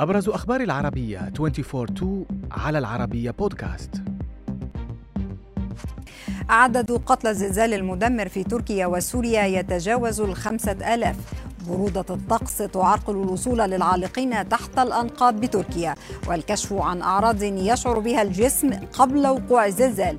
أبرز أخبار العربية 24 على العربية بودكاست عدد قتلى الزلزال المدمر في تركيا وسوريا يتجاوز الخمسة آلاف. برودة الطقس تعرقل الوصول للعالقين تحت الأنقاض بتركيا والكشف عن أعراض يشعر بها الجسم قبل وقوع الزلزال.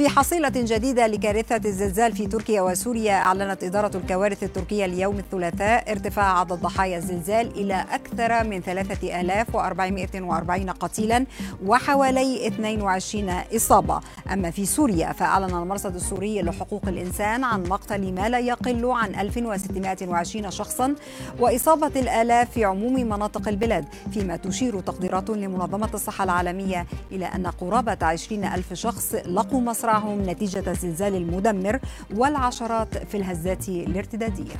في حصيلة جديدة لكارثة الزلزال في تركيا وسوريا أعلنت إدارة الكوارث التركية اليوم الثلاثاء ارتفاع عدد ضحايا الزلزال إلى أكثر من 3440 قتيلا وحوالي 22 إصابة. أما في سوريا فأعلن المرصد السوري لحقوق الإنسان عن مقتل ما لا يقل عن 1620 شخصا وإصابة الآلاف في عموم مناطق البلاد فيما تشير تقديرات لمنظمة الصحة العالمية إلى أن قرابة 20 ألف شخص لقوا مصر مصرعهم نتيجة الزلزال المدمر والعشرات في الهزات الارتدادية.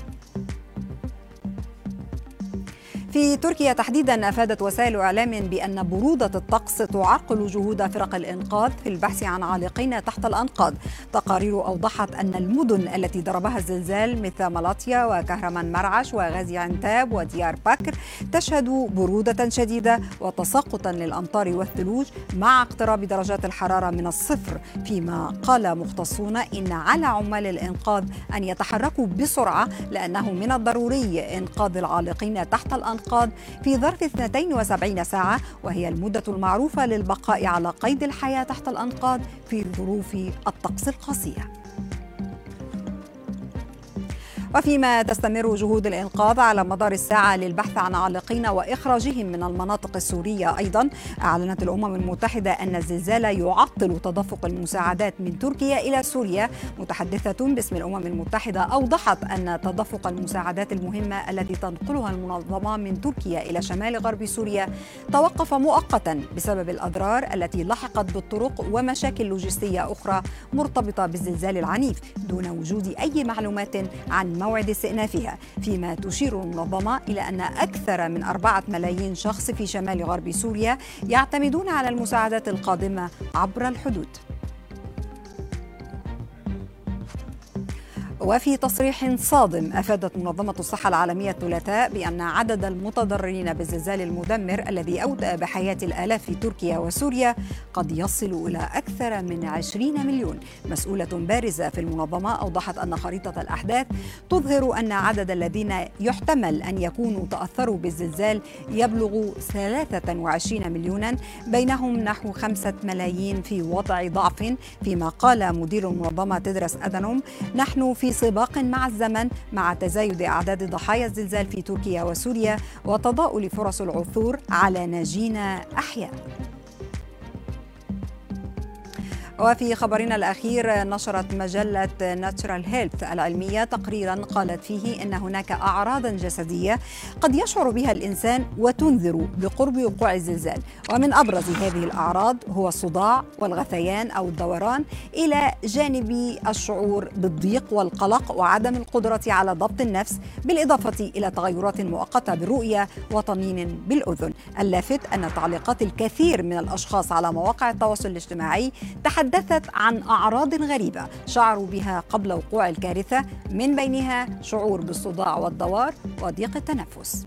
في تركيا تحديدا أفادت وسائل إعلام بأن بروده الطقس تعرقل جهود فرق الإنقاذ في البحث عن عالقين تحت الأنقاض. تقارير أوضحت أن المدن التي ضربها الزلزال مثل مالاتيا وكهرمان مرعش وغازي عنتاب وديار بكر تشهد برودة شديدة وتساقطا للأمطار والثلوج مع اقتراب درجات الحرارة من الصفر. فيما قال مختصون إن على عمال الإنقاذ أن يتحركوا بسرعة لأنه من الضروري إنقاذ العالقين تحت الأنقاض. الأنقاض في ظرف 72 ساعة وهي المدة المعروفة للبقاء على قيد الحياة تحت الأنقاض في ظروف الطقس القاسية. وفيما تستمر جهود الإنقاذ على مدار الساعة للبحث عن عالقين وإخراجهم من المناطق السورية أيضا أعلنت الأمم المتحدة أن الزلزال يعطل تدفق المساعدات من تركيا إلى سوريا. متحدثة باسم الأمم المتحدة أوضحت أن تدفق المساعدات المهمة التي تنقلها المنظمة من تركيا إلى شمال غرب سوريا توقف مؤقتا بسبب الأضرار التي لحقت بالطرق ومشاكل لوجستية أخرى مرتبطة بالزلزال العنيف دون وجود أي معلومات عن موعد استئنافها فيما تشير المنظمة إلى أن أكثر من أربعة ملايين شخص في شمال غرب سوريا يعتمدون على المساعدات القادمة عبر الحدود. وفي تصريح صادم أفادت منظمة الصحة العالمية الثلاثاء بأن عدد المتضررين بالزلزال المدمر الذي اودى بحياة الآلاف في تركيا وسوريا قد يصل إلى أكثر من 20 مليون. مسؤولة بارزة في المنظمة أوضحت أن خريطة الأحداث تظهر أن عدد الذين يحتمل أن يكونوا تأثروا بالزلزال يبلغ 23 مليونا بينهم نحو 5 ملايين في وضع ضعف فيما قال مدير المنظمة تدرس أدنوم نحن في سباق مع الزمن مع تزايد أعداد ضحايا الزلزال في تركيا وسوريا وتضاؤل فرص العثور على ناجين أحياء. وفي خبرنا الأخير نشرت مجلة ناتشرال هيلث العلمية تقريرا قالت فيه أن هناك أعراضا جسدية قد يشعر بها الإنسان وتنذر بقرب وقوع الزلزال. ومن أبرز هذه الأعراض هو الصداع والغثيان أو الدوران إلى جانب الشعور بالضيق والقلق وعدم القدرة على ضبط النفس بالإضافة إلى تغيرات مؤقتة بالرؤية وطنين بالأذن. اللافت أن تعليقات الكثير من الأشخاص على مواقع التواصل الاجتماعي تحدث تحدثت عن أعراض غريبة شعروا بها قبل وقوع الكارثة من بينها شعور بالصداع والدوار وضيق التنفس.